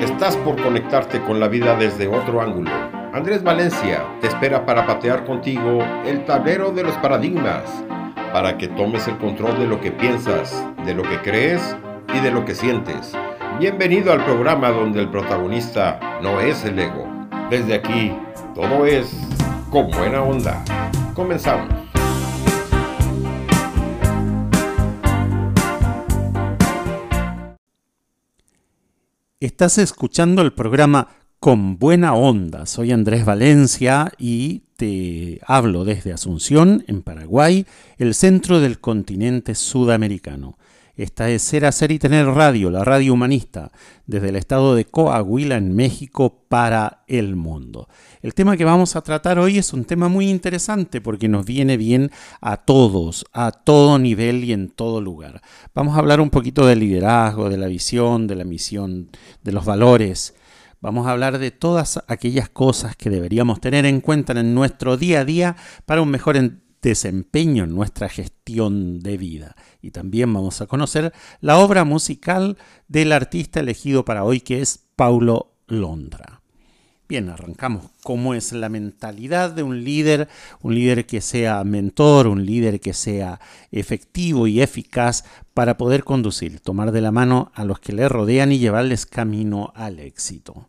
Estás por conectarte con la vida desde otro ángulo. Andrés Valencia te espera para patear contigo el tablero de los paradigmas, para que tomes el control de lo que piensas, de lo que crees y de lo que sientes. Bienvenido al programa donde el protagonista no es el ego. Desde aquí, todo es con buena onda. Comenzamos. Estás escuchando el programa Con Buena Onda. Soy Andrés Valencia y te hablo desde Asunción, en Paraguay, el centro del continente sudamericano. Esta es Ser, Hacer y Tener Radio, la radio humanista, desde el estado de Coahuila, en México, para el mundo. El tema que vamos a tratar hoy es un tema muy interesante porque nos viene bien a todos, a todo nivel y en todo lugar. Vamos a hablar un poquito del liderazgo, de la visión, de la misión, de los valores. Vamos a hablar de todas aquellas cosas que deberíamos tener en cuenta en nuestro día a día para un mejor desempeño en nuestra gestión de vida. Y también vamos a conocer la obra musical del artista elegido para hoy que es Paulo Londra. Bien, arrancamos. ¿Cómo es la mentalidad de un líder? Un líder que sea mentor, un líder que sea efectivo y eficaz para poder conducir, tomar de la mano a los que le rodean y llevarles camino al éxito.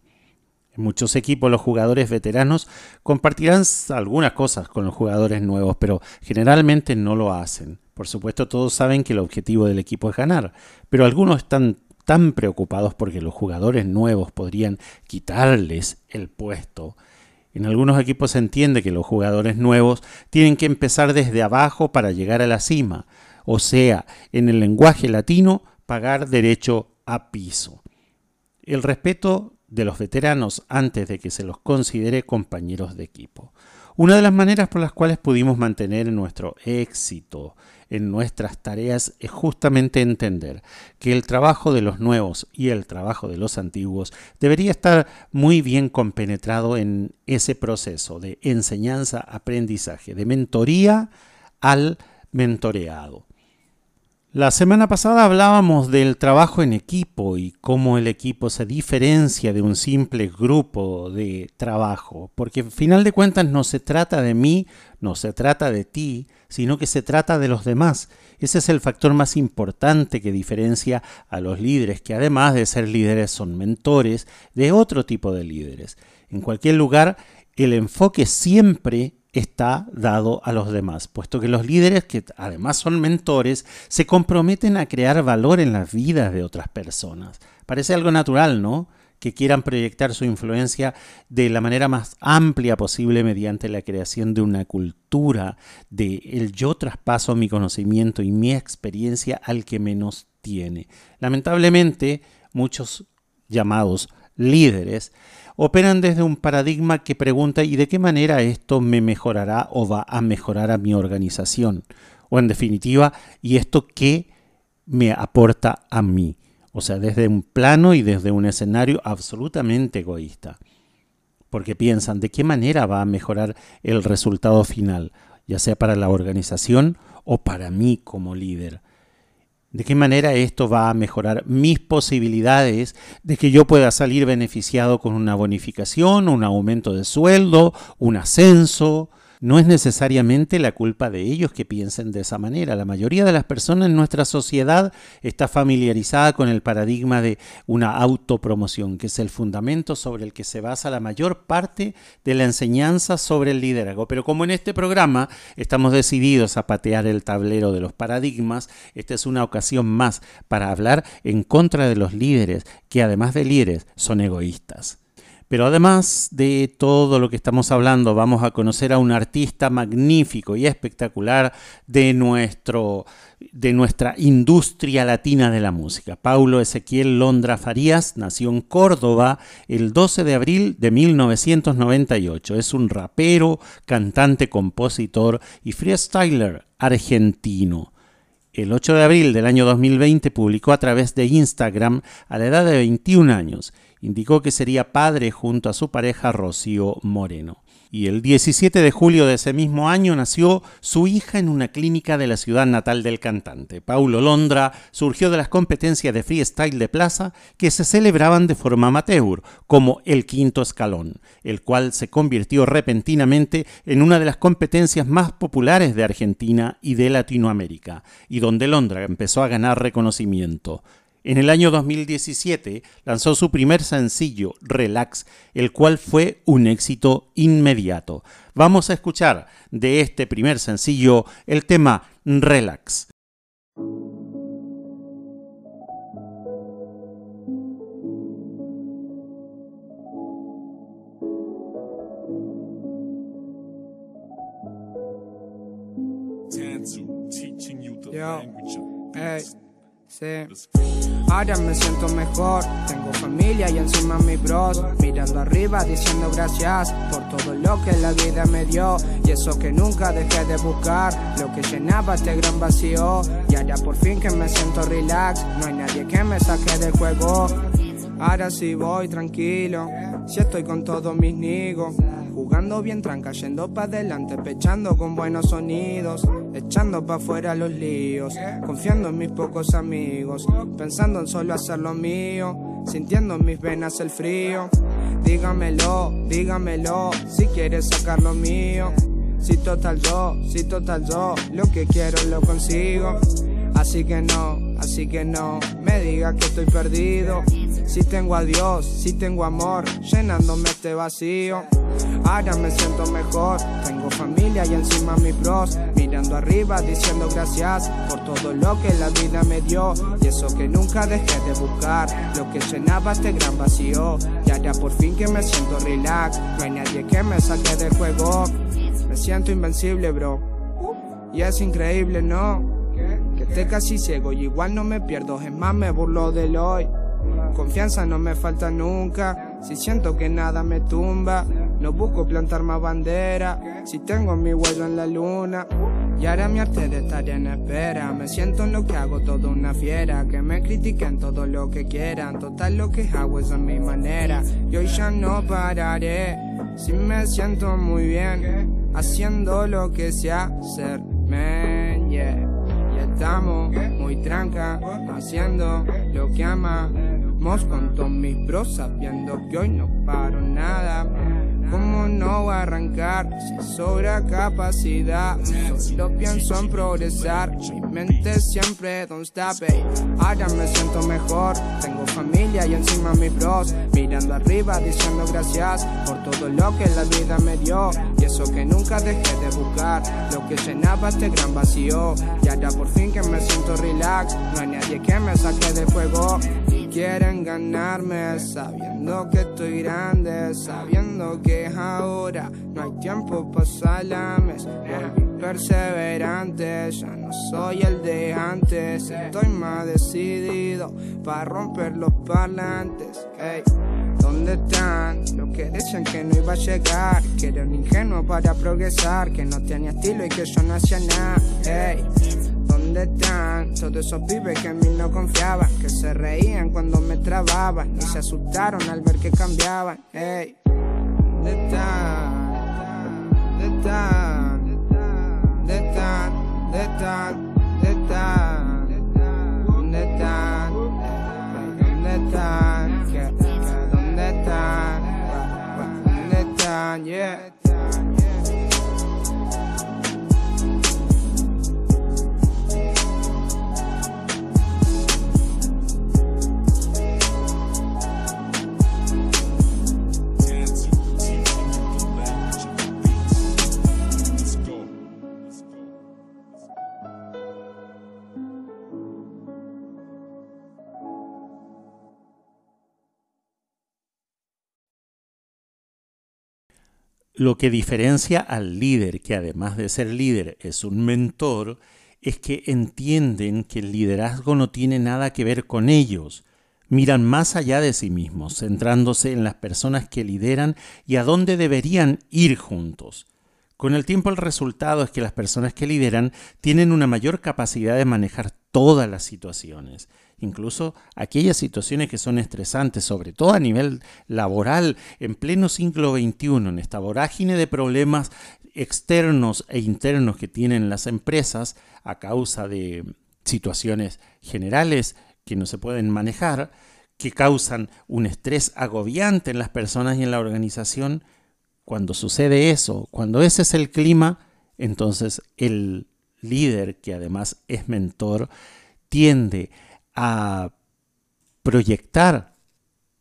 En muchos equipos los jugadores veteranos compartirán algunas cosas con los jugadores nuevos, pero generalmente no lo hacen. Por supuesto todos saben que el objetivo del equipo es ganar, pero algunos están tan preocupados porque los jugadores nuevos podrían quitarles el puesto. En algunos equipos se entiende que los jugadores nuevos tienen que empezar desde abajo para llegar a la cima, o sea, en el lenguaje latino, pagar derecho a piso. El respeto de los veteranos antes de que se los considere compañeros de equipo. Una de las maneras por las cuales pudimos mantener nuestro éxito en nuestras tareas es justamente entender que el trabajo de los nuevos y el trabajo de los antiguos debería estar muy bien compenetrado en ese proceso de enseñanza-aprendizaje, de mentoría al mentoreado. La semana pasada hablábamos del trabajo en equipo y cómo el equipo se diferencia de un simple grupo de trabajo, porque al final de cuentas no se trata de mí, no se trata de ti, sino que se trata de los demás. Ese es el factor más importante que diferencia a los líderes, que además de ser líderes son mentores de otro tipo de líderes. En cualquier lugar, el enfoque siempre está dado a los demás, puesto que los líderes, que además son mentores, se comprometen a crear valor en las vidas de otras personas. Parece algo natural, ¿no? Que quieran proyectar su influencia de la manera más amplia posible mediante la creación de una cultura de el yo traspaso mi conocimiento y mi experiencia al que menos tiene. Lamentablemente, muchos llamados líderes operan desde un paradigma que pregunta ¿y de qué manera esto me mejorará o va a mejorar a mi organización? O en definitiva, ¿y esto qué me aporta a mí? O sea, desde un plano y desde un escenario absolutamente egoísta. Porque piensan de qué manera va a mejorar el resultado final, ya sea para la organización o para mí como líder. ¿De qué manera esto va a mejorar mis posibilidades de que yo pueda salir beneficiado con una bonificación, un aumento de sueldo, un ascenso, no es necesariamente la culpa de ellos que piensen de esa manera. La mayoría de las personas en nuestra sociedad está familiarizada con el paradigma de una autopromoción, que es el fundamento sobre el que se basa la mayor parte de la enseñanza sobre el liderazgo. Pero como en este programa estamos decididos a patear el tablero de los paradigmas, esta es una ocasión más para hablar en contra de los líderes, que además de líderes son egoístas. Pero además de todo lo que estamos hablando, vamos a conocer a un artista magnífico y espectacular de, nuestro, de nuestra industria latina de la música. Paulo Ezequiel Londra Farías nació en Córdoba el 12 de abril de 1998. Es un rapero, cantante, compositor y freestyler argentino. El 8 de abril del año 2020 publicó a través de Instagram a la edad de 21 años indicó que sería padre junto a su pareja Rocío Moreno. y el 17 de julio de ese mismo año nació su hija en una clínica de la ciudad natal del cantante. Paulo Londra surgió de las competencias de freestyle de plaza que se celebraban de forma amateur, como el quinto escalón, el cual se convirtió repentinamente en una de las competencias más populares de Argentina y de Latinoamérica, y donde Londra empezó a ganar reconocimiento. En el año 2017 lanzó su primer sencillo, Relax, el cual fue un éxito inmediato. Vamos a escuchar de este primer sencillo el tema Relax. Ahora me siento mejor, tengo familia y encima mi bros. Mirando arriba diciendo gracias por todo lo que la vida me dio. Y eso que nunca dejé de buscar, lo que llenaba este gran vacío. Y ahora por fin que me siento relax, no hay nadie que me saque del juego. Ahora sí voy tranquilo, si estoy con todos mis nigos. Jugando bien tranca, yendo pa' adelante, pechando con buenos sonidos, echando pa' afuera los líos, confiando en mis pocos amigos, pensando en solo hacer lo mío, sintiendo en mis venas el frío. Dígamelo, dígamelo, si quieres sacar lo mío. Si total yo, si total yo, lo que quiero lo consigo. Así que no, así que no, me diga que estoy perdido. Si tengo a Dios, si tengo amor, llenándome este vacío. Ahora me siento mejor, tengo familia y encima mi pros. Mirando arriba diciendo gracias por todo lo que la vida me dio. Y eso que nunca dejé de buscar, lo que llenaba este gran vacío. Y ahora por fin que me siento relax, no hay nadie que me saque del juego. Me siento invencible, bro. Y es increíble, ¿no? Esté casi ciego y igual no me pierdo, es más me burlo del hoy. Confianza no me falta nunca, si siento que nada me tumba. No busco plantar más bandera, si tengo mi huello en la luna. Y ahora mi arte de estar en espera. Me siento en lo que hago, todo una fiera. Que me critiquen todo lo que quieran. Total, lo que hago es a mi manera. Y hoy ya no pararé. Si me siento muy bien, haciendo lo que sé hacer. Estamos muy tranca, haciendo lo que amamos con todos mis bros, sabiendo que hoy no paro nada. ¿Cómo no arrancar si sobra capacidad? Solo pienso en progresar, mi mente siempre don't stop it. Ahora me siento mejor, tengo familia y encima mis bros. Mirando arriba diciendo gracias por todo lo que la vida me dio. Y eso que nunca dejé de buscar, lo que llenaba este gran vacío. Y ahora por fin que me siento relax, no hay nadie que me saque de fuego quieren ganarme sabiendo que estoy grande, sabiendo que ahora, no hay tiempo para salames. Perseverante, ya no soy el de antes, estoy más decidido para romper los parlantes. ¿Dónde están los que decían que no iba a llegar? Que era un ingenuo para progresar, que no tenía estilo y que yo no hacía nada. Hey. ¿Dónde están todos esos pibes que en mí no confiaban? Que se reían cuando me trababan y se asustaron al ver que cambiaban. Hey, ¿dónde están? ¿Dónde están? ¿Dónde están? ¿Dónde están? ¿Dónde están? ¿Dónde están? ¿Dónde están? день Lo que diferencia al líder, que además de ser líder es un mentor, es que entienden que el liderazgo no tiene nada que ver con ellos. Miran más allá de sí mismos, centrándose en las personas que lideran y a dónde deberían ir juntos. Con el tiempo el resultado es que las personas que lideran tienen una mayor capacidad de manejar todas las situaciones incluso aquellas situaciones que son estresantes, sobre todo a nivel laboral, en pleno siglo XXI, en esta vorágine de problemas externos e internos que tienen las empresas a causa de situaciones generales que no se pueden manejar, que causan un estrés agobiante en las personas y en la organización, cuando sucede eso, cuando ese es el clima, entonces el líder, que además es mentor, tiende a proyectar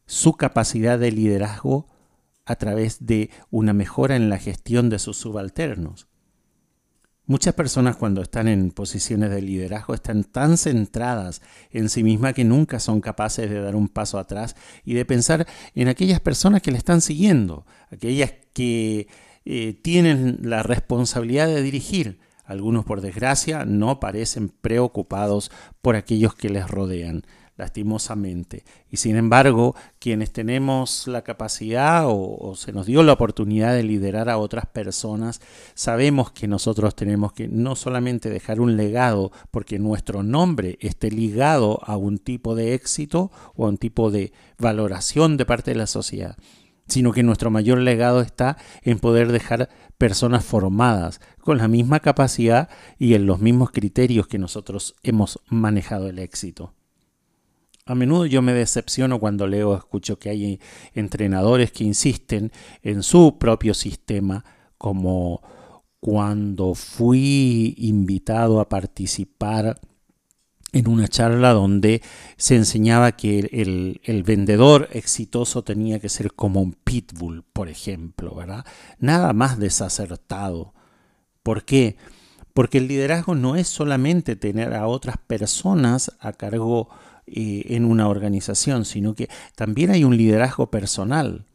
su capacidad de liderazgo a través de una mejora en la gestión de sus subalternos. Muchas personas cuando están en posiciones de liderazgo están tan centradas en sí mismas que nunca son capaces de dar un paso atrás y de pensar en aquellas personas que le están siguiendo, aquellas que eh, tienen la responsabilidad de dirigir. Algunos, por desgracia, no parecen preocupados por aquellos que les rodean lastimosamente. Y sin embargo, quienes tenemos la capacidad o, se nos dio la oportunidad de liderar a otras personas, sabemos que nosotros tenemos que no solamente dejar un legado, porque nuestro nombre esté ligado a un tipo de éxito o a un tipo de valoración de parte de la sociedad, sino que nuestro mayor legado está en poder dejar personas formadas con la misma capacidad y en los mismos criterios que nosotros hemos manejado el éxito. A menudo yo me decepciono cuando leo o escucho que hay entrenadores que insisten en su propio sistema, como cuando fui invitado a participar en una charla donde se enseñaba que el, vendedor exitoso tenía que ser como un pitbull, por ejemplo, ¿verdad? Nada más desacertado. ¿Por qué? Porque el liderazgo no es solamente tener a otras personas a cargo eh, en una organización, sino que también hay un liderazgo personal,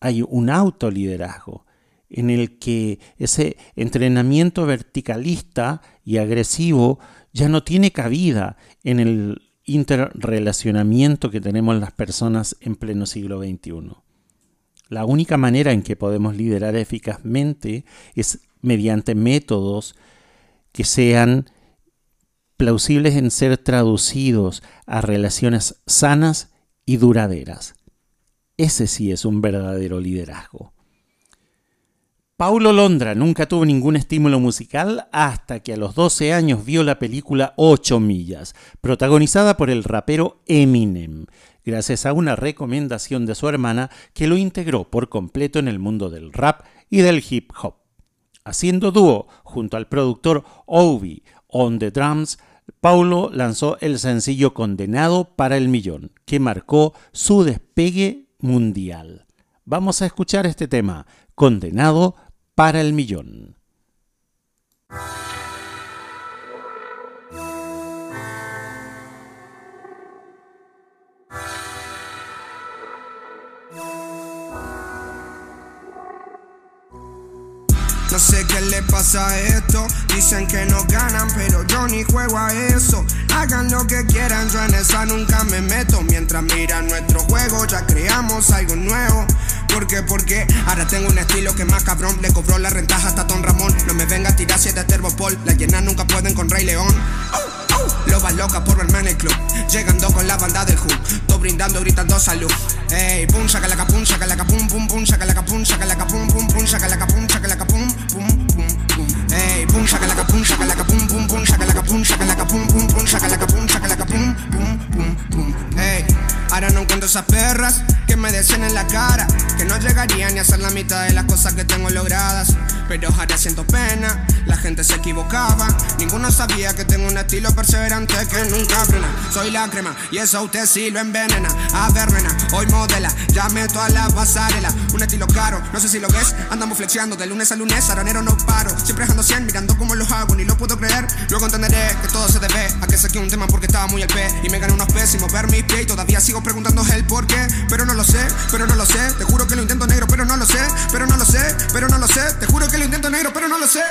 hay un autoliderazgo en el que ese entrenamiento verticalista y agresivo ya no tiene cabida en el interrelacionamiento que tenemos las personas en pleno siglo XXI. La única manera en que podemos liderar eficazmente es mediante métodos que sean plausibles en ser traducidos a relaciones sanas y duraderas. Ese sí es un verdadero liderazgo. Paulo Londra nunca tuvo ningún estímulo musical hasta que a los 12 años vio la película 8 millas, protagonizada por el rapero Eminem, gracias a una recomendación de su hermana que lo integró por completo en el mundo del rap y del hip hop. Haciendo dúo junto al productor Ovi On the Drums, Paulo lanzó el sencillo Condenado para el Millón, que marcó su despegue mundial. Vamos a escuchar este tema, Condenado para el Millón. No sé qué le pasa a esto. Dicen que no ganan, pero yo ni juego a eso. Hagan lo que quieran, yo en esa nunca me meto. Mientras miran nuestro juego, ya creamos algo nuevo. ¿Por qué? Porque ahora tengo un estilo que más cabrón. Le cobró la rentaja hasta Don Ramón. No me venga a tirar siete Terbopol. Las llenas nunca pueden con Rey León. Loba loca por verme en el club. Llegando con la banda del Who. Todo brindando, gritando salud. Ey, pum, saca la capun, saca la capum, pum, pum, saca la capun, saca la capum, pum, pum, saca la capun, saca la capum, pum, pum, pum. Ey, pum, saca la capun, saca la capum, pum, pum, saca la capun, saca la capum, pum, pum, saca la capun, saca la capum, pum, pum, pum. Ey, ahora no encuentro esas perras que me decían en la cara que no llegarían ni a hacer la mitad de las cosas que tengo logradas. Pero ahora siento pena, la gente se equivocaba. Ninguno sabía que tengo un estilo perseverante que nunca frena. Soy la crema y eso a usted sí lo envenena. A ver, nena, hoy modela, ya meto a la pasarela. Un estilo caro, no sé si lo ves. Andamos flexiando de lunes a lunes, aranero no paro. Siempre dejando 100, mirando cómo los hago, ni lo puedo creer. Luego entenderé que todo se debe a que saqué un tema porque estaba muy al pe. Y me gané unos pésimos ver mis pies y todavía sigo preguntando el por qué. Pero no lo sé, pero no lo sé. Te juro que lo intento negro, pero no lo sé. Pero no lo sé, pero no lo sé. Te juro que lo intento negro, pero no lo sé.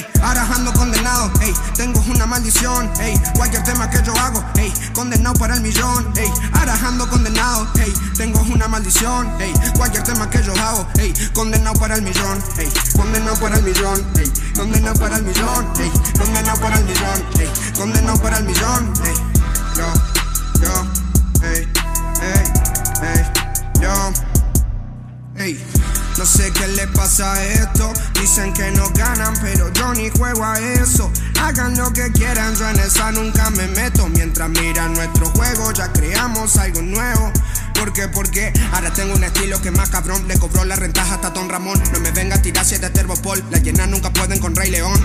Ey, ahora ando condenado. Ey, tengo una maldición. Ey, cualquier tema que yo hago. Ey, condenado para el millón. Ey, ahora ando condenado. Ey, tengo una maldición. Ey, cualquier tema que yo hago. Ey, condenado para el millón. Ey, condenado para el millón. Ey, condenado para el millón. Ey, condenado para el millón. Ey, condenado para el millón. Ey, No sé qué le pasa a esto. Dicen que no ganan, pero yo ni juego a eso. Hagan lo que quieran, yo en esa nunca me meto. Mientras miran nuestro juego, ya creamos algo nuevo. ¿Por qué? Porque ahora tengo un estilo que más cabrón. Le cobró la rentaja hasta Don Ramón. No me venga a tirar siete Terbopol. Las llenas nunca pueden con Rey León.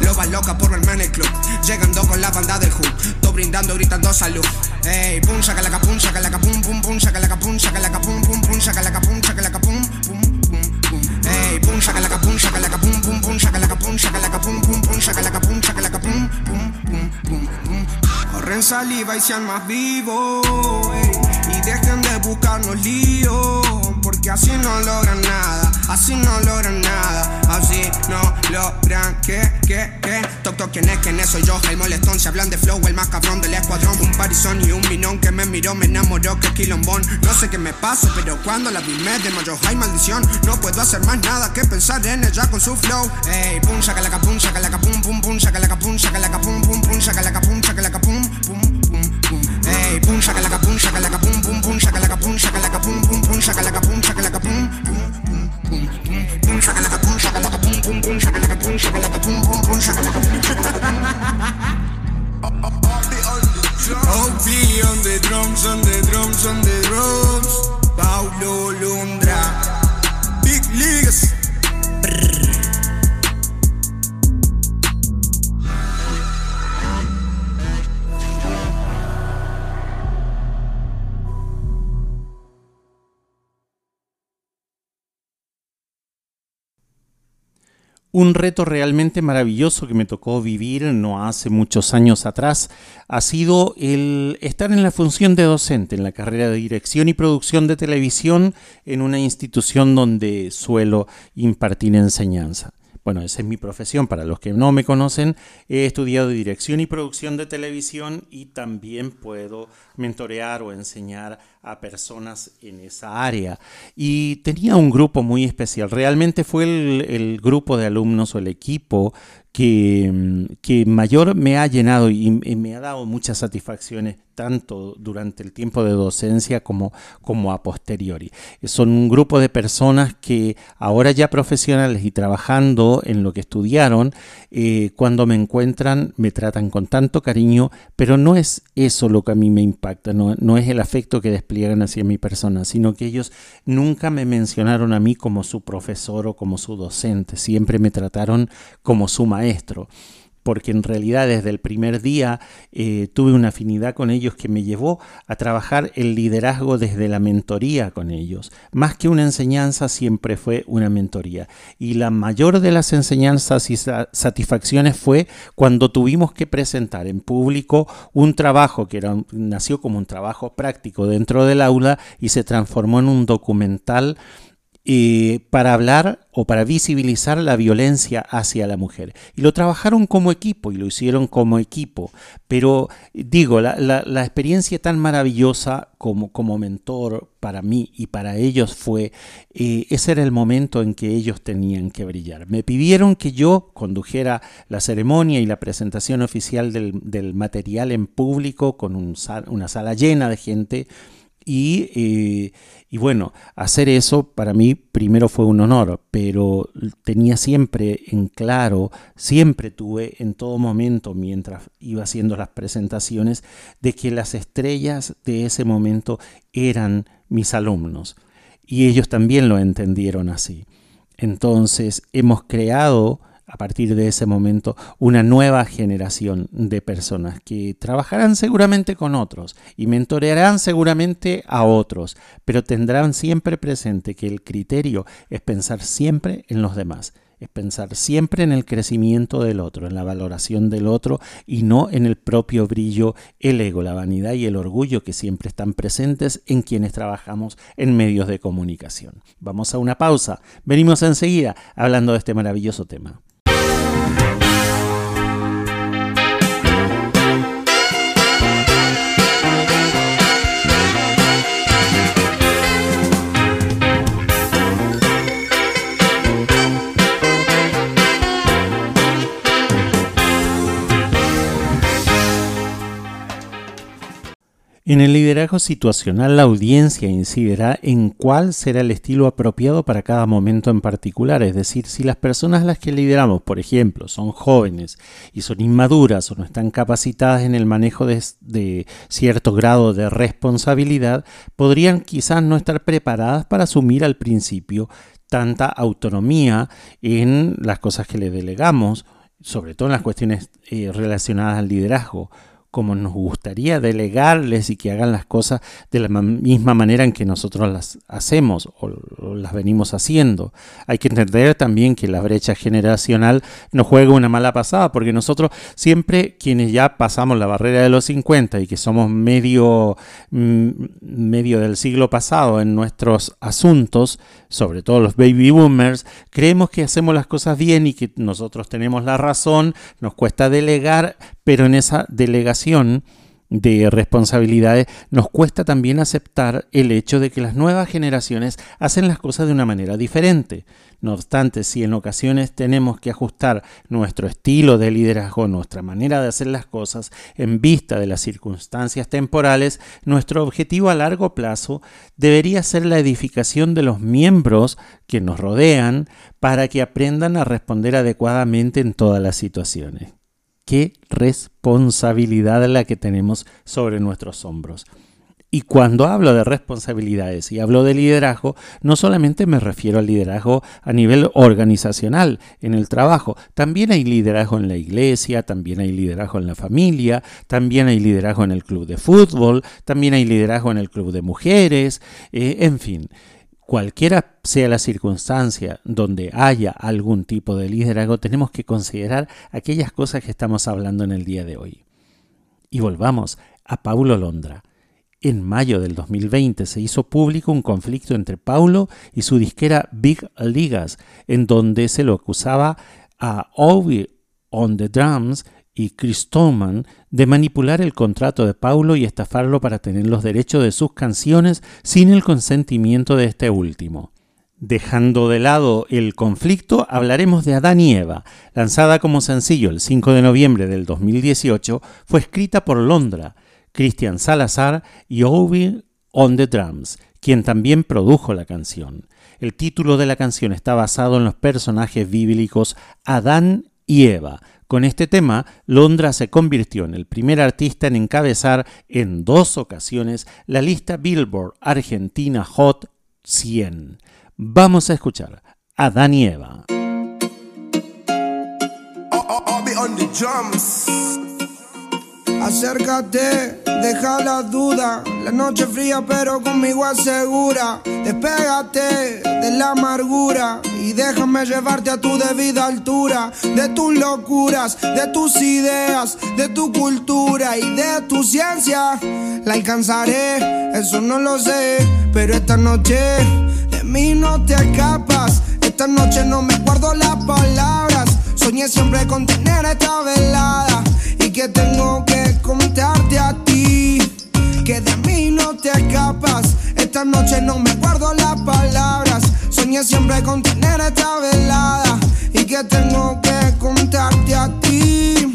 Lo va loca por verme en el club. Llegando con la banda del Who. Todo brindando, gritando salud. Ey, pum, saca la capun, saca la capum, pum, pum, saca la capun, saca la capum, pum, pum, saca la capun, saca la pum, pum, pum. Ey, pum, pum, pum, saca la capun, saca la capum, pum, pum, capum, pum, pum, pum, pum. Corren saliva y sean más vivos. Y dejen de buscarnos líos. Así no logran nada, así no logran nada, así no logran que, que, que. Toc, toc, ¿quién es? ¿Quién es? Soy yo, el molestón. Se hablan de flow, el más cabrón del escuadrón. Un parizón y un minón que me miró, me enamoró, que quilombón. No sé qué me pasó, pero cuando la vi me desmayó. Hay maldición, no puedo hacer más nada que pensar en ella con su flow. Ey, pum, saca la capum, saca la capum, pum, pum, saca la capum, saca la capum, pum, pum, saca la capum, saca la capum, pum, pum, pum. Ey, pum, saca la capum, saca la capum, pum, pum, saca la capum, saca la capum, pum, pum, saca la capum, saca la capum, pum, pum, pum, pum, pum, saca la capum, saca la capum, pum, pum, saca la capum, saca la capum, pum, pum, saca la capum, saca la capum. OP on the drums, on the drums, on the drums. Paulo Lundra. Un reto realmente maravilloso que me tocó vivir no hace muchos años atrás ha sido el estar en la función de docente en la carrera de dirección y producción de televisión en una institución donde suelo impartir enseñanza. Bueno, esa es mi profesión. Para los que no me conocen, he estudiado dirección y producción de televisión y también puedo mentorear o enseñar a personas en esa área. Y tenía un grupo muy especial. Realmente fue el, el grupo de alumnos o el equipo que, que, mayor me ha llenado y, y, me ha dado muchas satisfacciones, tanto durante el tiempo de docencia como, como a posteriori. Son un grupo de personas que ahora ya profesionales y trabajando en lo que estudiaron, eh, cuando me encuentran me tratan con tanto cariño, pero no es eso lo que a mí me impacta, no, no es el afecto que despliegan hacia mi persona, sino que ellos nunca me mencionaron a mí como su profesor o como su docente, siempre me trataron como su maestro porque en realidad desde el primer día eh, tuve una afinidad con ellos que me llevó a trabajar el liderazgo desde la mentoría con ellos. Más que una enseñanza, siempre fue una mentoría. Y la mayor de las enseñanzas y satisfacciones fue cuando tuvimos que presentar en público un trabajo que nació como un trabajo práctico dentro del aula y se transformó en un documental para hablar o para visibilizar la violencia hacia la mujer. Y lo trabajaron como equipo y lo hicieron como equipo. Pero digo, la, la, la experiencia tan maravillosa como, como, mentor para mí y para ellos fue, eh, ese era el momento en que ellos tenían que brillar. Me pidieron que yo condujera la ceremonia y la presentación oficial del, del material en público con un, una sala llena de gente y, eh, y, bueno, hacer eso para mí primero fue un honor, pero tenía siempre en claro, siempre tuve en todo momento mientras iba haciendo las presentaciones, de que las estrellas de ese momento eran mis alumnos. Y ellos también lo entendieron así. Entonces hemos creado a partir de ese momento una nueva generación de personas que trabajarán seguramente con otros y mentorearán seguramente a otros, pero tendrán siempre presente que el criterio es pensar siempre en los demás, es pensar siempre en el crecimiento del otro, en la valoración del otro y no en el propio brillo, el ego, la vanidad y el orgullo que siempre están presentes en quienes trabajamos en medios de comunicación. Vamos a una pausa, venimos enseguida hablando de este maravilloso tema. En el liderazgo situacional, la audiencia incidirá en cuál será el estilo apropiado para cada momento en particular. Es decir, si las personas a las que lideramos, por ejemplo, son jóvenes y son inmaduras o no están capacitadas en el manejo de, cierto grado de responsabilidad, podrían quizás no estar preparadas para asumir al principio tanta autonomía en las cosas que le delegamos, sobre todo en las cuestiones eh, relacionadas al liderazgo como nos gustaría delegarles y que hagan las cosas de la misma manera en que nosotros las hacemos o, las venimos haciendo. Hay que entender también que la brecha generacional nos juega una mala pasada, porque nosotros siempre quienes ya pasamos la barrera de los 50 y que somos medio, mm, medio del siglo pasado en nuestros asuntos, sobre todo los baby boomers, creemos que hacemos las cosas bien y que nosotros tenemos la razón, nos cuesta delegar, pero en esa delegación de responsabilidades nos cuesta también aceptar el hecho de que las nuevas generaciones hacen las cosas de una manera diferente. No obstante, si en ocasiones tenemos que ajustar nuestro estilo de liderazgo, nuestra manera de hacer las cosas en vista de las circunstancias temporales, nuestro objetivo a largo plazo debería ser la edificación de los miembros que nos rodean para que aprendan a responder adecuadamente en todas las situaciones qué responsabilidad la que tenemos sobre nuestros hombros. Y cuando hablo de responsabilidades y hablo de liderazgo, no solamente me refiero al liderazgo a nivel organizacional en el trabajo, también hay liderazgo en la iglesia, también hay liderazgo en la familia, también hay liderazgo en el club de fútbol, también hay liderazgo en el club de mujeres, eh, en fin cualquiera sea la circunstancia donde haya algún tipo de liderazgo, tenemos que considerar aquellas cosas que estamos hablando en el día de hoy. Y volvamos a Paulo Londra. En mayo del 2020 se hizo público un conflicto entre Paulo y su disquera Big Ligas, en donde se lo acusaba a Ovi on the Drums y Chris Tolman de manipular el contrato de Paulo y estafarlo para tener los derechos de sus canciones sin el consentimiento de este último. Dejando de lado el conflicto, hablaremos de Adán y Eva. Lanzada como sencillo el 5 de noviembre del 2018, fue escrita por Londra, Christian Salazar y Obi on the Drums, quien también produjo la canción. El título de la canción está basado en los personajes bíblicos Adán y Eva, con este tema, Londra se convirtió en el primer artista en encabezar en dos ocasiones la lista Billboard Argentina Hot 100. Vamos a escuchar a Dani Eva. Acércate, deja la duda. La noche fría, pero conmigo asegura. Despégate de la amargura y déjame llevarte a tu debida altura. De tus locuras, de tus ideas, de tu cultura y de tu ciencia. La alcanzaré, eso no lo sé. Pero esta noche de mí no te escapas. Esta noche no me guardo las palabras. Soñé siempre con tener esta velada que tengo que contarte a ti. Que de mí no te escapas. Esta noche no me guardo las palabras. Soñé siempre con tener esta velada. Y que tengo que contarte a ti.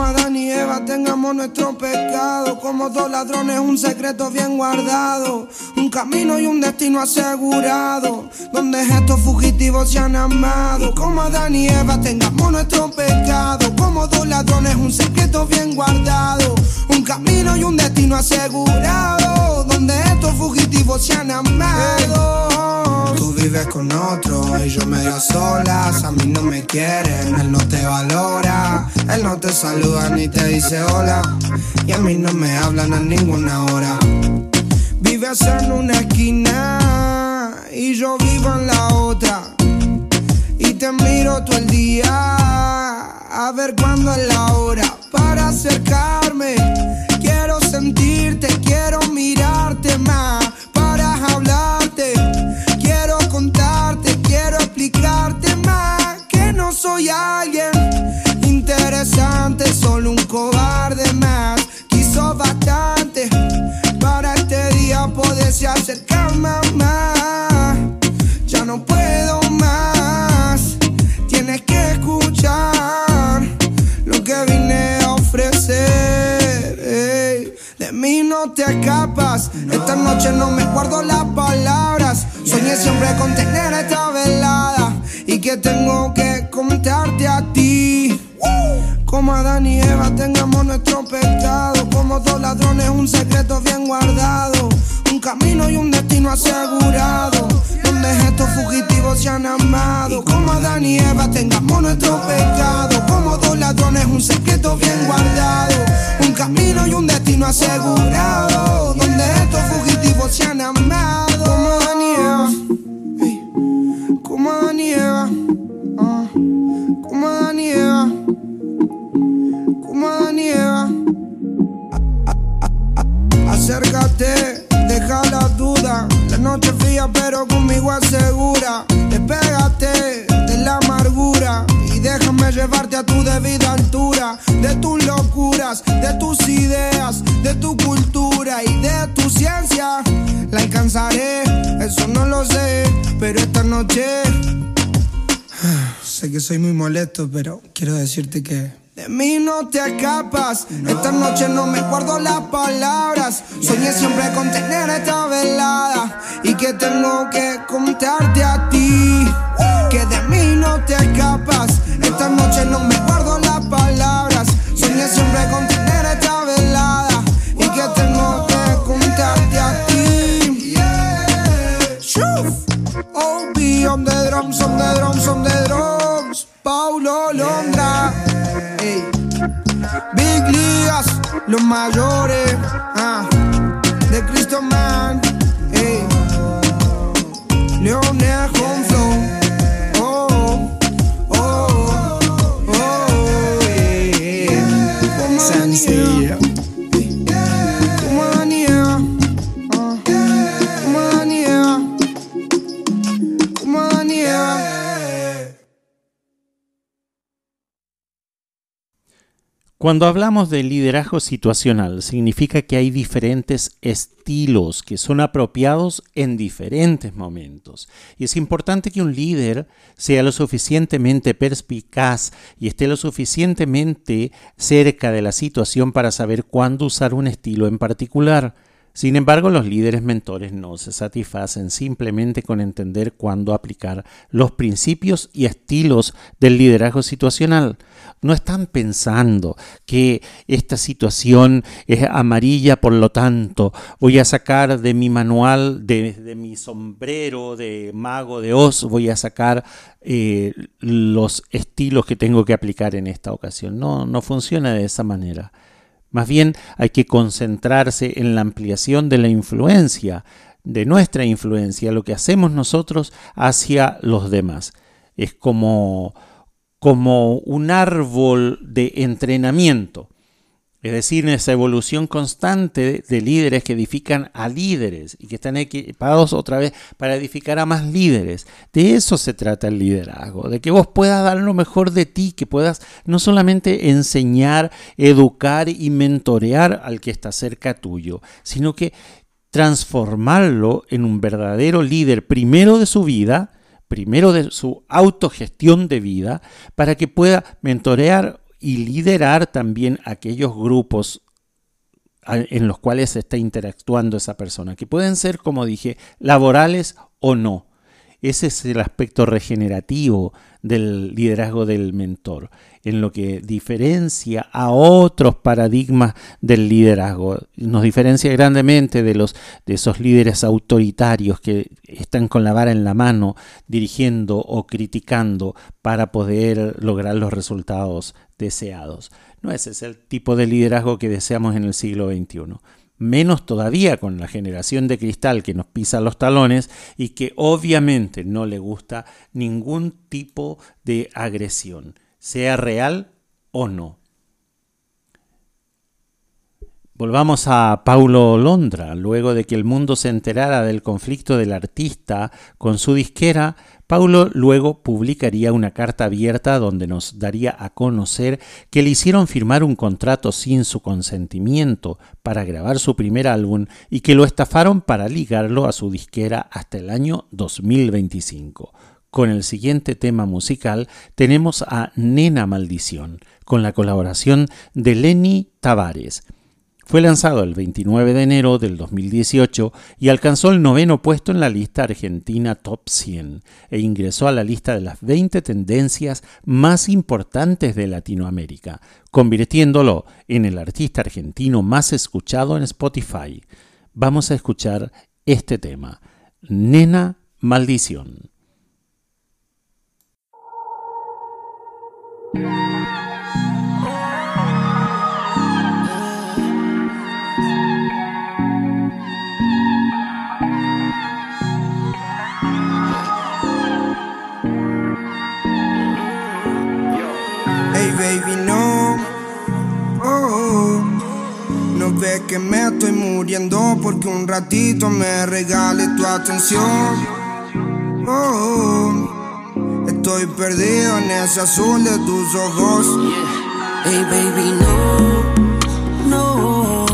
Como Adán y Eva tengamos nuestro pecado. Como dos ladrones, un secreto bien guardado. Un camino y un destino asegurado. Donde estos fugitivos se han amado. Como Adán y Eva tengamos nuestro pecado. Como dos ladrones, un secreto bien guardado. Un camino y un destino asegurado. Donde estos fugitivos se han amado. Tú vives con otro y yo medio solas. A mí no me quieren, él no te valora. Él no te saluda ni te dice hola. Y a mí no me hablan a ninguna hora. Vives en una esquina y yo vivo en la otra. Y te miro todo el día a ver cuándo es la hora para acercarme. Quiero sentirte, quiero mirarte más para hablarte. Quiero contarte, quiero explicarte más que no soy alguien interesante, solo un cobarde más. Quiso bastante para este día poderse acercar, mamá. Ya no puedo más, tienes que escuchar lo que vine a ofrecer. De mí no escapas. Esta noche no me guardo las palabras. Soñé siempre con tener esta velada y que tengo que contarte a ti. Como Adán y Eva tengamos nuestro pecado. Como dos ladrones, un secreto bien guardado. Un camino y un destino asegurado. Donde estos fugitivos se han amado. Como Adán y Eva tengamos nuestro pecado. Como dos ladrones, un secreto bien guardado. Un camino y un destino asegurado. Donde estos fugitivos se han amado. Acércate, deja la duda. La noche fría, pero conmigo asegura. Despégate de la amargura y déjame llevarte a tu debida altura. De tus locuras, de tus ideas, de tu cultura y de tu ciencia. La alcanzaré, eso no lo sé, pero esta noche. Sé que soy muy molesto, pero quiero decirte que de mí no te escapas. Esta noche no me guardo las palabras. Soñé siempre con tener esta velada. Y que tengo que contarte a ti. Que de mí no te escapas. Cuando hablamos de liderazgo situacional, significa que hay diferentes estilos que son apropiados en diferentes momentos. Y es importante que un líder sea lo suficientemente perspicaz y esté lo suficientemente cerca de la situación para saber cuándo usar un estilo en particular. Sin embargo, los líderes mentores no se satisfacen simplemente con entender cuándo aplicar los principios y estilos del liderazgo situacional. No están pensando que esta situación es amarilla, por lo tanto voy a sacar de mi manual, de, mi sombrero de mago de Oz, voy a sacar eh, los estilos que tengo que aplicar en esta ocasión. No, no funciona de esa manera. Más bien hay que concentrarse en la ampliación de la influencia, de nuestra influencia, lo que hacemos nosotros hacia los demás. Es como, como un árbol de entrenamiento. Es decir, esa evolución constante de líderes que edifican a líderes y que están equipados otra vez para edificar a más líderes. De eso se trata el liderazgo, de que vos puedas dar lo mejor de ti, que puedas no solamente enseñar, educar y mentorear al que está cerca tuyo, sino que transformarlo en un verdadero líder, primero de su vida, primero de su autogestión de vida, para que pueda mentorear y liderar también aquellos grupos en los cuales está interactuando esa persona, que pueden ser, como dije, laborales o no. Ese es el aspecto regenerativo del liderazgo del mentor, en lo que diferencia a otros paradigmas del liderazgo. Nos diferencia grandemente de, los, de esos líderes autoritarios que están con la vara en la mano dirigiendo o criticando para poder lograr los resultados deseados. No ese es el tipo de liderazgo que deseamos en el siglo XXI menos todavía con la generación de cristal que nos pisa los talones y que obviamente no le gusta ningún tipo de agresión, sea real o no. Volvamos a Paulo Londra. Luego de que el mundo se enterara del conflicto del artista con su disquera, Paulo luego publicaría una carta abierta donde nos daría a conocer que le hicieron firmar un contrato sin su consentimiento para grabar su primer álbum y que lo estafaron para ligarlo a su disquera hasta el año 2025. Con el siguiente tema musical tenemos a Nena Maldición, con la colaboración de Lenny Tavares. Fue lanzado el 29 de enero del 2018 y alcanzó el noveno puesto en la lista argentina Top 100 e ingresó a la lista de las 20 tendencias más importantes de Latinoamérica, convirtiéndolo en el artista argentino más escuchado en Spotify. Vamos a escuchar este tema, Nena Maldición. Ves que me estoy muriendo porque un ratito me regale tu atención. Oh, estoy perdido en ese azul de tus ojos. Hey, baby, no, no.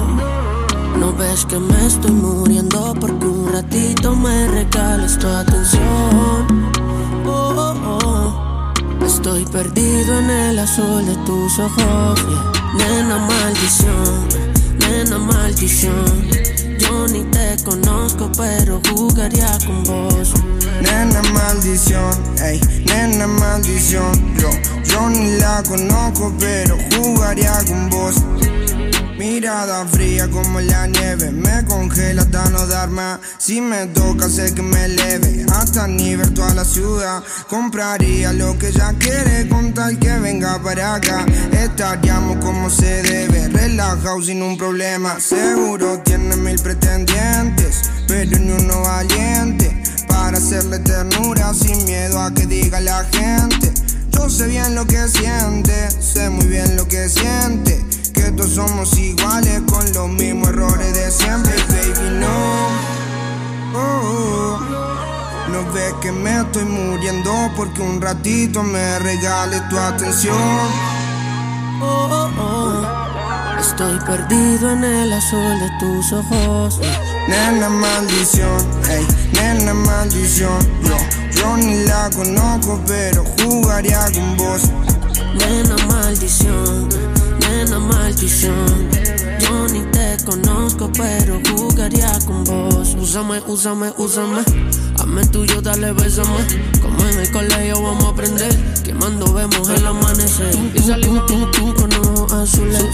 No ves que me estoy muriendo porque un ratito me regales tu atención. Oh, oh, oh. Estoy perdido en el azul de tus ojos. Nena maldición, nena maldición. Yo ni te conozco, pero jugaría con vos. Nena maldición, ey, nena maldición. Yo, yo ni la conozco, pero jugaría con vos. Mirada fría como la nieve, me congela hasta no dar más. Si me toca, sé que me eleve hasta nivel toda la ciudad. Compraría lo que ella quiere con tal que venga para acá. Estaríamos como se debe, relajado sin un problema. Seguro tiene mil pretendientes, pero ni uno valiente para hacerle ternura sin miedo a que diga la gente. Yo sé bien lo que siente, sé muy bien lo que siente que todos somos iguales con los mismos errores de siempre, baby, no. Oh, no ves que me estoy muriendo porque un ratito me regale tu atención. Oh, oh, Estoy perdido en el azul de tus ojos. Nena maldición, ey, nena maldición. Yo, yo ni la conozco, pero jugaría con vos. Nena maldición maldición. Yo ni te conozco, pero jugaría con vos. Úsame, úsame, úsame. Hazme tuyo, dale, bésame. Como en el colegio vamos a aprender. Quemando vemos el amanecer. Y salimos tú, tú con ojos azules.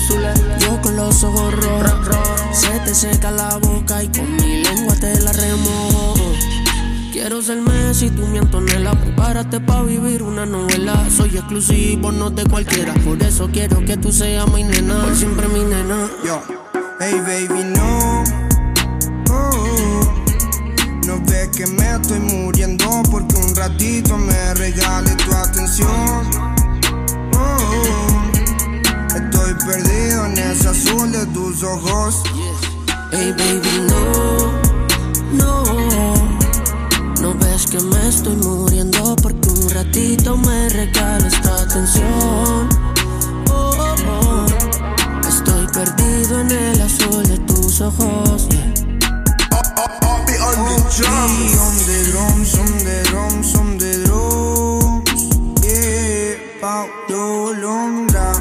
Yo con los ojos rojos. Se te seca la boca y con mi lengua te la remojo. Quiero ser Messi, tú mi Antonella. Prepárate pa' vivir una novela. Soy exclusivo, no de cualquiera. Por eso quiero que tú seas mi nena. Por siempre mi nena. Yo, hey baby, no. Oh, no ves que me estoy muriendo porque un ratito me regale tu atención. Oh, estoy perdido en ese azul de tus ojos. Hey baby, no, no. Que me estoy muriendo porque un ratito me regales tu atención. Oh, oh, oh. Estoy perdido en el azul de tus ojos. Yeah. on the on the drums, on the drums, on the drums. Yeah, Paulo Londra.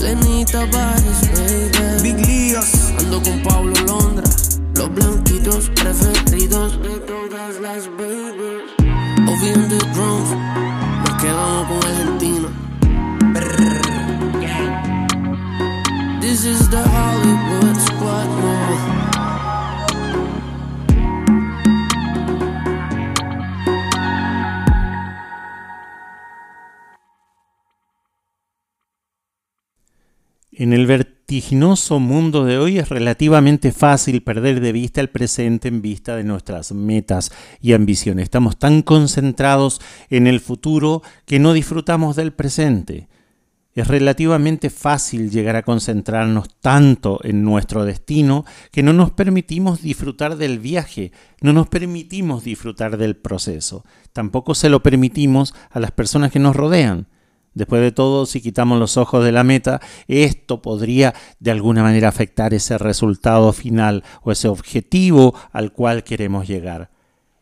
Lenita Bares, baby. Big. Ando con Pablo Londra. Los blanquitos preferidos de todas las babies. Ovi on the drums, nos quedamos con Argentina. This is the Hollywood Squad, no. En el vertiginoso mundo de hoy es relativamente fácil perder de vista el presente en vista de nuestras metas y ambiciones. Estamos tan concentrados en el futuro que no disfrutamos del presente. Es relativamente fácil llegar a concentrarnos tanto en nuestro destino que no nos permitimos disfrutar del viaje, no nos permitimos disfrutar del proceso, tampoco se lo permitimos a las personas que nos rodean. Después de todo, si quitamos los ojos de la meta, esto podría de alguna manera afectar ese resultado final o ese objetivo al cual queremos llegar.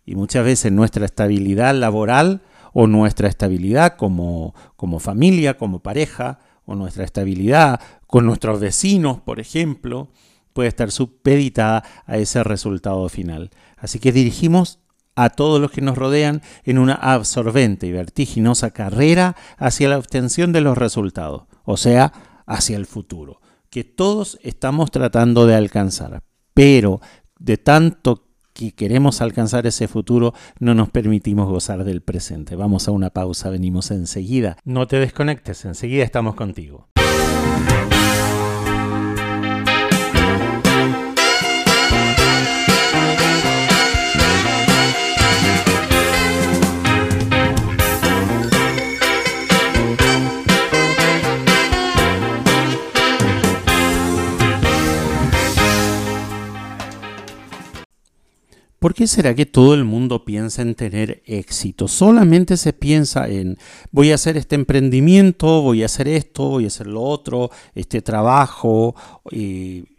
Y muchas veces nuestra estabilidad laboral o nuestra estabilidad como, como familia, como pareja o nuestra estabilidad con nuestros vecinos, por ejemplo, puede estar supeditada a ese resultado final. Así que dirigimos a todos los que nos rodean en una absorbente y vertiginosa carrera hacia la obtención de los resultados, o sea, hacia el futuro, que todos estamos tratando de alcanzar. Pero de tanto que queremos alcanzar ese futuro, no nos permitimos gozar del presente. Vamos a una pausa, venimos enseguida. No te desconectes, enseguida estamos contigo. ¿Por qué será que todo el mundo piensa en tener éxito? Solamente se piensa en voy a hacer este emprendimiento, voy a hacer esto, voy a hacer lo otro, este trabajo,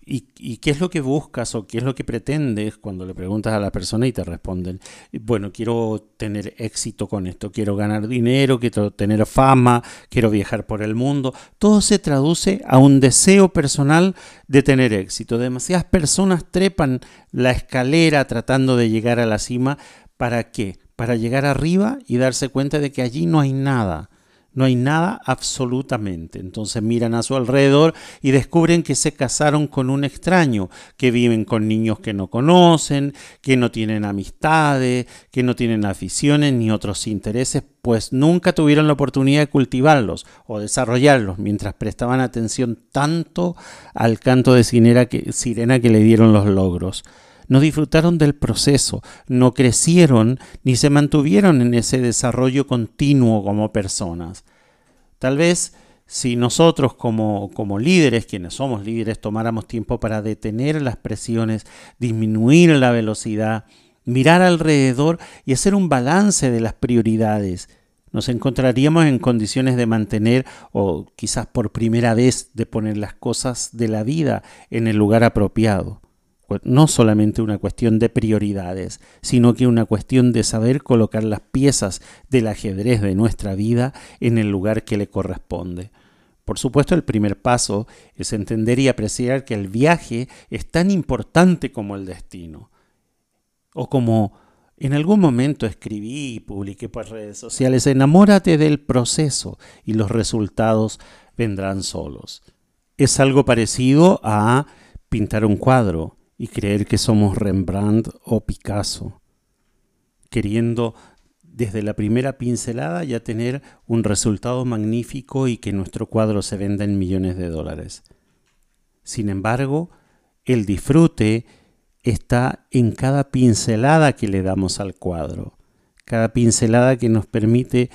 y ¿Y, qué es lo que buscas o qué es lo que pretendes cuando le preguntas a la persona y te responden, bueno, quiero tener éxito con esto, quiero ganar dinero, quiero tener fama, quiero viajar por el mundo? Todo se traduce a un deseo personal de tener éxito. Demasiadas personas trepan la escalera tratando de llegar a la cima. ¿Para qué? Para llegar arriba y darse cuenta de que allí no hay nada no hay nada absolutamente. Entonces miran a su alrededor y descubren que se casaron con un extraño, que viven con niños que no conocen, que no tienen amistades, que no tienen aficiones ni otros intereses, pues nunca tuvieron la oportunidad de cultivarlos o desarrollarlos mientras prestaban atención tanto al canto de sirena que, sirena que le dieron los logros no disfrutaron del proceso, no crecieron ni se mantuvieron en ese desarrollo continuo como personas. Tal vez si nosotros como, como líderes, quienes somos líderes, tomáramos tiempo para detener las presiones, disminuir la velocidad, mirar alrededor y hacer un balance de las prioridades, nos encontraríamos en condiciones de mantener o quizás por primera vez de poner las cosas de la vida en el lugar apropiado no solamente una cuestión de prioridades, sino que una cuestión de saber colocar las piezas del ajedrez de nuestra vida en el lugar que le corresponde. Por supuesto, el primer paso es entender y apreciar que el viaje es tan importante como el destino. O como en algún momento escribí y publiqué por redes sociales, enamórate del proceso y los resultados vendrán solos. Es algo parecido a pintar un cuadro y creer que somos Rembrandt o Picasso, queriendo desde la primera pincelada ya tener un resultado magnífico y que nuestro cuadro se venda en millones de dólares. Sin embargo, el disfrute está en cada pincelada que le damos al cuadro, cada pincelada que nos permite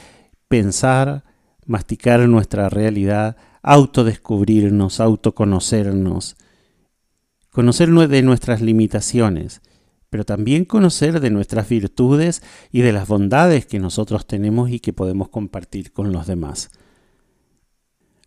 pensar, masticar nuestra realidad, autodescubrirnos, autoconocernos, conocer de nuestras limitaciones, pero también conocer de nuestras virtudes y de las bondades que nosotros tenemos y que podemos compartir con los demás.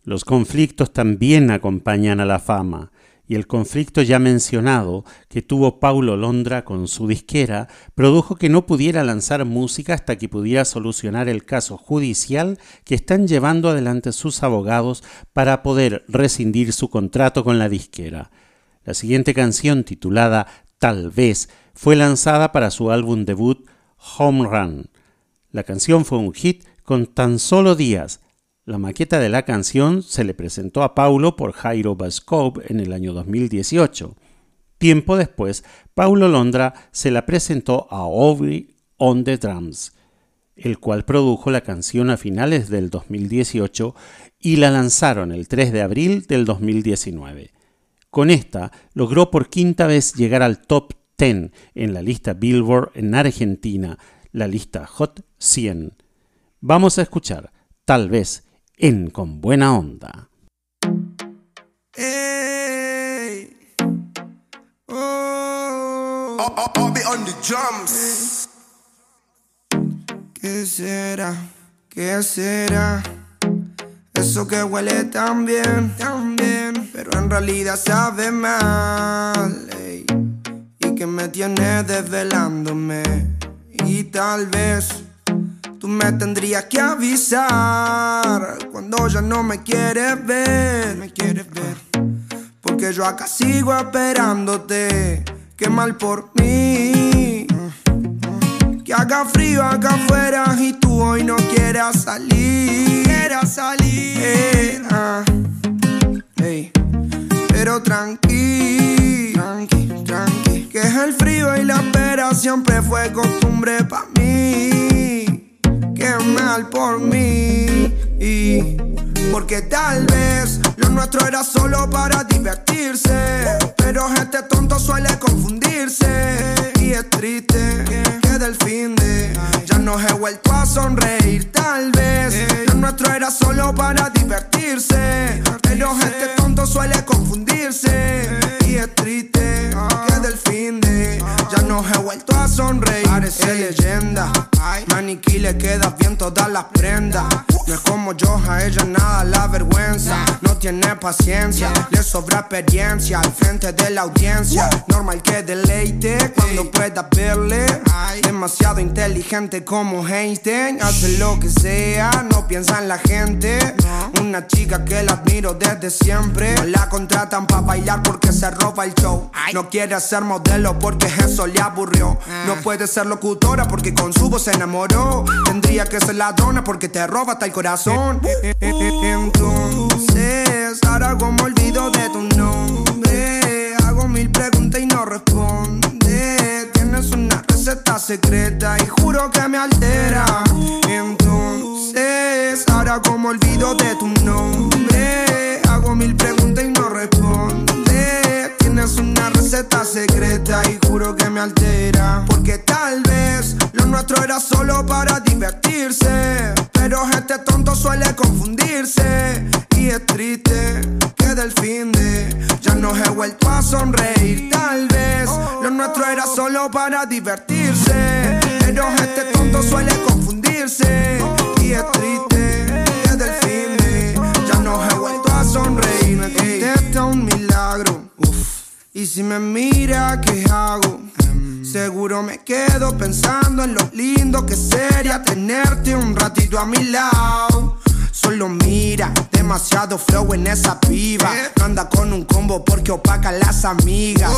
Los conflictos también acompañan a la fama, y el conflicto ya mencionado que tuvo Paulo Londra con su disquera produjo que no pudiera lanzar música hasta que pudiera solucionar el caso judicial que están llevando adelante sus abogados para poder rescindir su contrato con la disquera. La siguiente canción, titulada Tal vez, fue lanzada para su álbum debut Home Run. La canción fue un hit con tan solo días. La maqueta de la canción se le presentó a Paulo por Jairo Bascope en el año 2018. Tiempo después, Paulo Londra se la presentó a Aubrey on the Drums, el cual produjo la canción a finales del 2018 y la lanzaron el 3 de abril del 2019. Con esta logró por quinta vez llegar al top 10 en la lista Billboard en Argentina, la lista Hot 100. Vamos a escuchar, tal vez, en Con Buena Onda. ¿Qué será? ¿Qué será? Eso que huele tan bien, tan bien, pero en realidad sabe mal. y que me tiene desvelándome. Y tal vez Tú me tendrías que avisar cuando ya no me quieres ver. Me quieres ver. Porque yo acá sigo esperándote. Qué mal por mí. Que haga frío acá afuera y tú hoy no quieras salir. Quieras salir. Eh, ah. Pero tranqui, tranqui, tranqui. Que es el frío y la espera siempre fue costumbre para mí qué mal por mí. Y porque tal vez lo nuestro era solo para divertirse. Pero este tonto suele confundirse. Y es triste que del fin de ya no he vuelto a sonreír. Tal vez lo nuestro era solo para divertirse. Pero este tonto suele confundirse. Y es triste que del fin de ya no he vuelto a sonreír. Parece leyenda. Maniquí le queda bien todas las prendas. No es como yo, a ella nada la vergüenza. No tiene paciencia, le sobra experiencia al frente de la audiencia. Normal que deleite cuando pueda verle. Demasiado inteligente como Einstein. Hace lo que sea, no piensa en la gente. Una chica que la admiro desde siempre. la contratan para bailar porque se roba el show. No quiere ser modelo porque eso le aburrió. No puede ser locutora porque con su voz se enamoró. Tendría que ser ladrona porque te roba hasta el corazón. Entonces, ahora como olvido de tu nombre. Hago mil preguntas y no responde. Tienes una receta secreta y juro que me receta secreta y juro que me altera. Porque tal vez lo nuestro era solo para divertirse. Pero este tonto suele confundirse. Y es triste que del fin de ya no he vuelto a sonreír. Tal vez lo nuestro era solo para divertirse. Pero este tonto suele confundirse. Y es triste que del fin de ya no he vuelto a sonreír. Me contesta un milagro. Y si me mira, ¿qué hago? Seguro me quedo pensando en lo lindo que sería tenerte un ratito a mi lado. Solo mira, demasiado flow en esa piba. Anda con un combo porque opaca las amigas.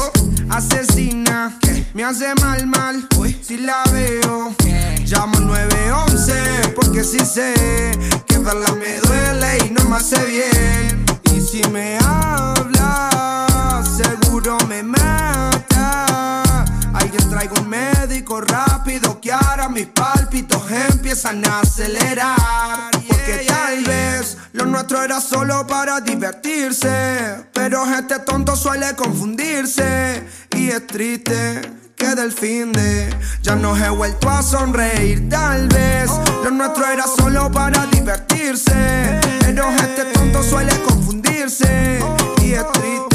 Asesina, me hace mal, mal. Si la veo, llamo 911 porque si sé que verla me duele y no me hace bien. Y si me habla, seguro me mata. Alguien traiga un médico rápido que ahora mis pálpitos empiezan a acelerar. Porque tal vez lo nuestro era solo para divertirse. Pero este tonto suele confundirse. Y es triste que del fin de ya no he vuelto a sonreír. Tal vez lo nuestro era solo para divertirse. Pero este tonto suele confundirse. Y es triste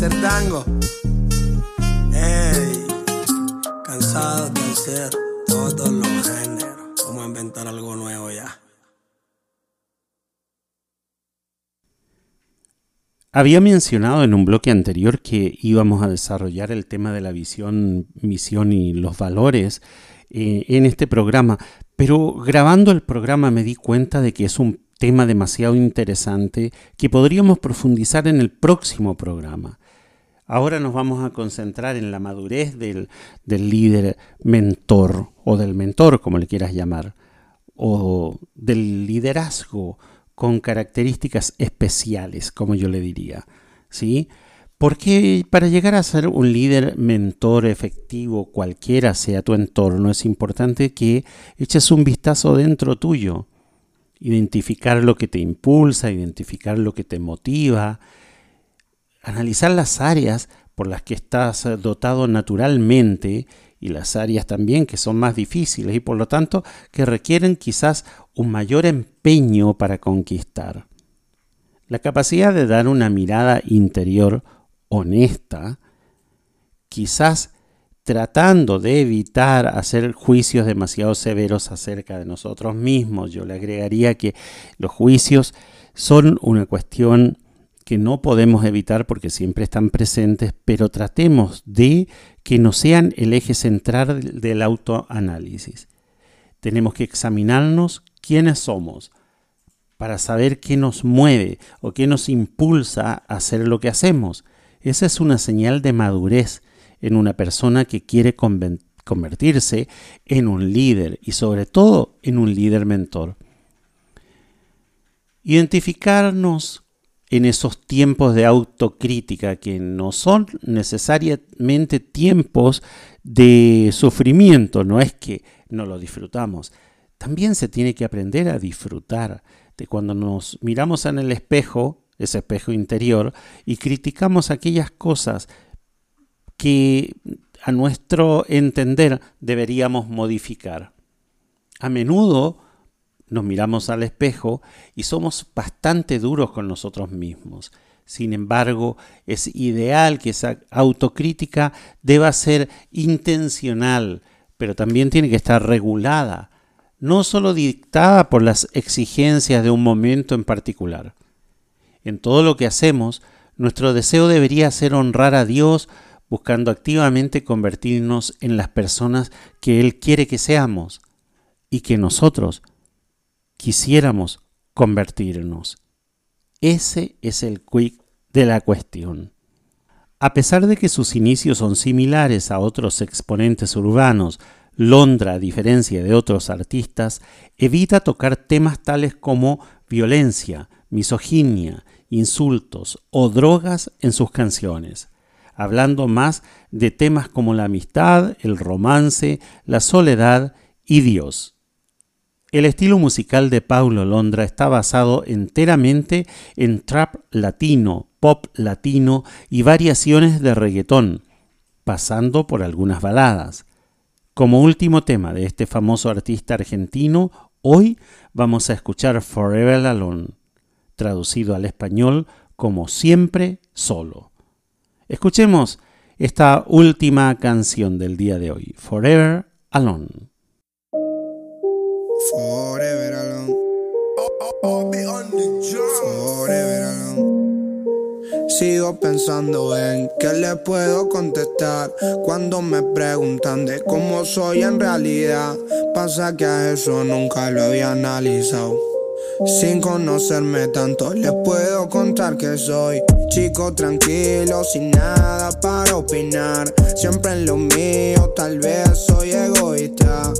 Hacer tango. De hacer todos los géneros. Vamos a inventar algo nuevo ya. Había mencionado en un bloque anterior que íbamos a desarrollar el tema de la visión, misión y los valores eh, en este programa, pero grabando el programa me di cuenta de que es un tema demasiado interesante que podríamos profundizar en el próximo programa. Ahora nos vamos a concentrar en la madurez del, del líder mentor o del mentor, como le quieras llamar, o del liderazgo con características especiales, como yo le diría. ¿sí? Porque para llegar a ser un líder mentor efectivo, cualquiera sea tu entorno, es importante que eches un vistazo dentro tuyo, identificar lo que te impulsa, identificar lo que te motiva, analizar las áreas por las que estás dotado naturalmente y las áreas también que son más difíciles y por lo tanto que requieren quizás un mayor empeño para conquistar. La capacidad de dar una mirada interior honesta, quizás tratando de evitar hacer juicios demasiado severos acerca de nosotros mismos. Yo le agregaría que los juicios son una cuestión que no podemos evitar porque siempre están presentes, pero tratemos de que no sean el eje central del autoanálisis. Tenemos que examinarnos quiénes somos para saber qué nos mueve o qué nos impulsa a hacer lo que hacemos. Esa es una señal de madurez en una persona que quiere convertirse en un líder y sobre todo en un líder mentor. Identificarnos en esos tiempos de autocrítica que no son necesariamente tiempos de sufrimiento, no es que no lo disfrutamos. También se tiene que aprender a disfrutar de cuando nos miramos en el espejo, ese espejo interior, y criticamos aquellas cosas que a nuestro entender deberíamos modificar. A menudo nos miramos al espejo y somos bastante duros con nosotros mismos. Sin embargo, es ideal que esa autocrítica deba ser intencional, pero también tiene que estar regulada, no solo dictada por las exigencias de un momento en particular. En todo lo que hacemos, nuestro deseo debería ser honrar a Dios buscando activamente convertirnos en las personas que Él quiere que seamos y que nosotros quisiéramos convertirnos. Ese es el quick de la cuestión. A pesar de que sus inicios son similares a otros exponentes urbanos, Londra, a diferencia de otros artistas, evita tocar temas tales como violencia, misoginia, insultos o drogas en sus canciones, hablando más de temas como la amistad, el romance, la soledad y Dios. El estilo musical de Paulo Londra está basado enteramente en trap latino, pop latino y variaciones de reggaetón, pasando por algunas baladas. Como último tema de este famoso artista argentino, hoy vamos a escuchar Forever Alone, traducido al español como Siempre Solo. Escuchemos esta última canción del día de hoy, Forever Alone. Forever alone. Forever alone. Sigo pensando en qué le puedo contestar cuando me preguntan de cómo soy en realidad. Pasa que a eso nunca lo había analizado. Sin conocerme tanto, les puedo contar que soy chico tranquilo, sin nada para opinar. Siempre en lo mío, tal vez soy egoísta.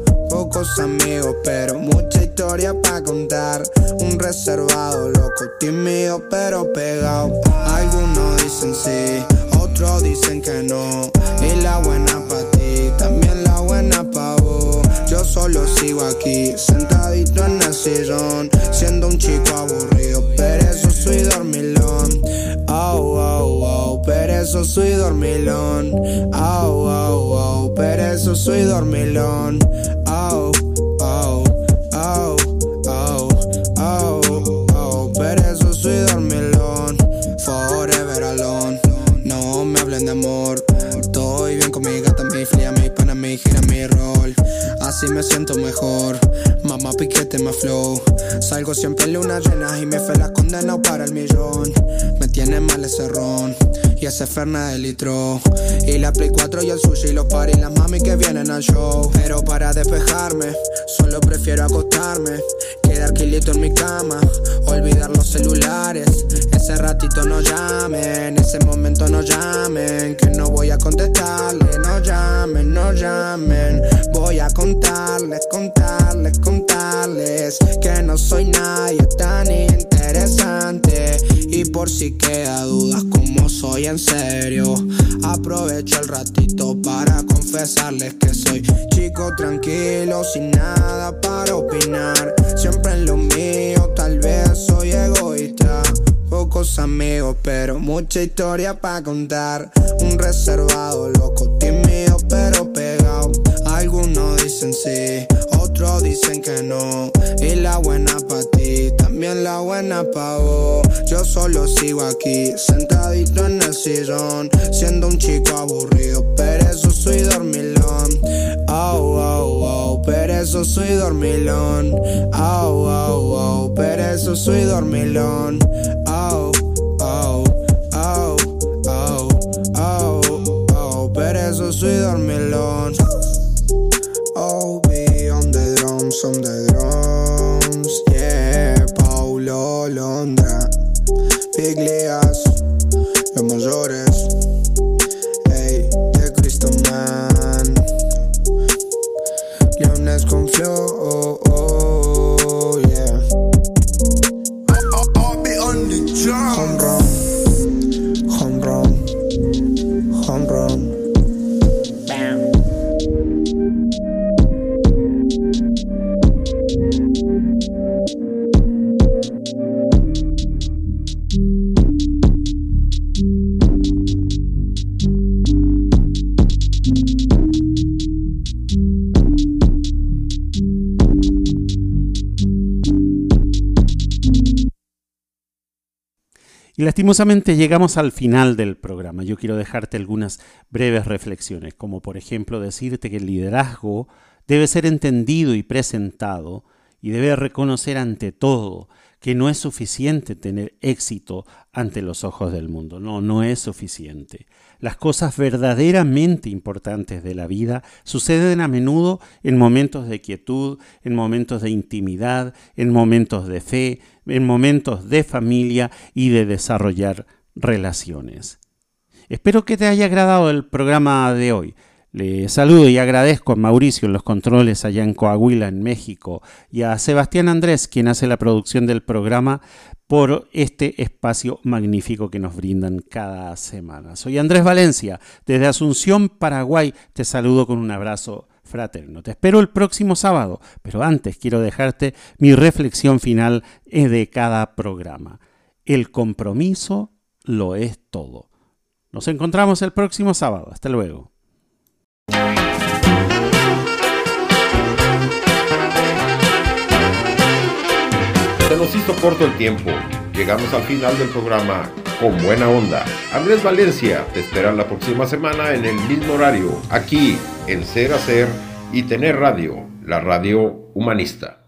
Pocos amigos, pero mucha historia para contar. Un reservado, loco, tímido, pero pegado. Algunos dicen sí, otros dicen que no. Y la buena para ti, también la buena para vos. Yo solo sigo aquí, sentadito en el sillón, siendo un chico aburrido, pero eso soy dormilón. Oh, oh, oh, pero eso soy dormilón. Oh, oh, oh, pero eso soy dormilón. Oh, me siento mejor. Mamá piquete más flow. Salgo siempre en luna llena y me fe la condena para el millón. Me tiene mal ese ron y ese ferna de litro. Y la Play 4 y el sushi y los paris, las mami que vienen al show. Pero para despejarme, solo prefiero acostarme. Quedar quilito en mi cama, olvidar los celulares. Ese ratito no llamen, ese momento no llamen. Que no voy a contestarle, no llamen, no llamen. Voy a contarles, contarles, contarles. Que no soy nadie tan interesante. Y por si queda dudas, como soy en serio, aprovecho el ratito confesarles que soy chico tranquilo, sin nada para opinar. Siempre en lo mío, tal vez soy egoísta. Pocos amigos, pero mucha historia para contar. Un reservado, loco, tímido, pero pegado. Algunos dicen sí, otros dicen que no. Y la buena para ti, también la buena pavo. Yo solo sigo aquí, sentadito en el sillón, siendo un chico aburrido, pero eso soy dormilón. Oh, oh, pero eso soy dormilón. Oh, oh, pero eso soy dormilón. Oh, oh, oh, oh, oh, pero eso soy dormilón. Oh, be on the drums, on the drums, yeah, Paulo Londra, Big Leas, los mayores, know Y lastimosamente llegamos al final del programa. Yo quiero dejarte algunas breves reflexiones, como por ejemplo decirte que el liderazgo debe ser entendido y presentado y debe reconocer ante todo que no es suficiente tener éxito ante los ojos del mundo. No, no es suficiente. Las cosas verdaderamente importantes de la vida suceden a menudo en momentos de quietud, en momentos de intimidad, en momentos de fe, en momentos de familia y de desarrollar relaciones. Espero que te haya agradado el programa de hoy. Le saludo y agradezco a Mauricio en los controles allá en Coahuila, en México, y a Sebastián Andrés, quien hace la producción del programa, por este espacio magnífico que nos brindan cada semana. Soy Andrés Valencia, desde Asunción, Paraguay, te saludo con un abrazo fraterno. Te espero el próximo sábado, pero antes quiero dejarte mi reflexión final de cada programa. El compromiso lo es todo. Nos encontramos el próximo sábado. Hasta luego. Nos hizo corto el tiempo. Llegamos al final del programa con buena onda. Andrés Valencia te espera la próxima semana en el mismo horario, aquí en Ser Hacer y Tener Radio, la radio humanista.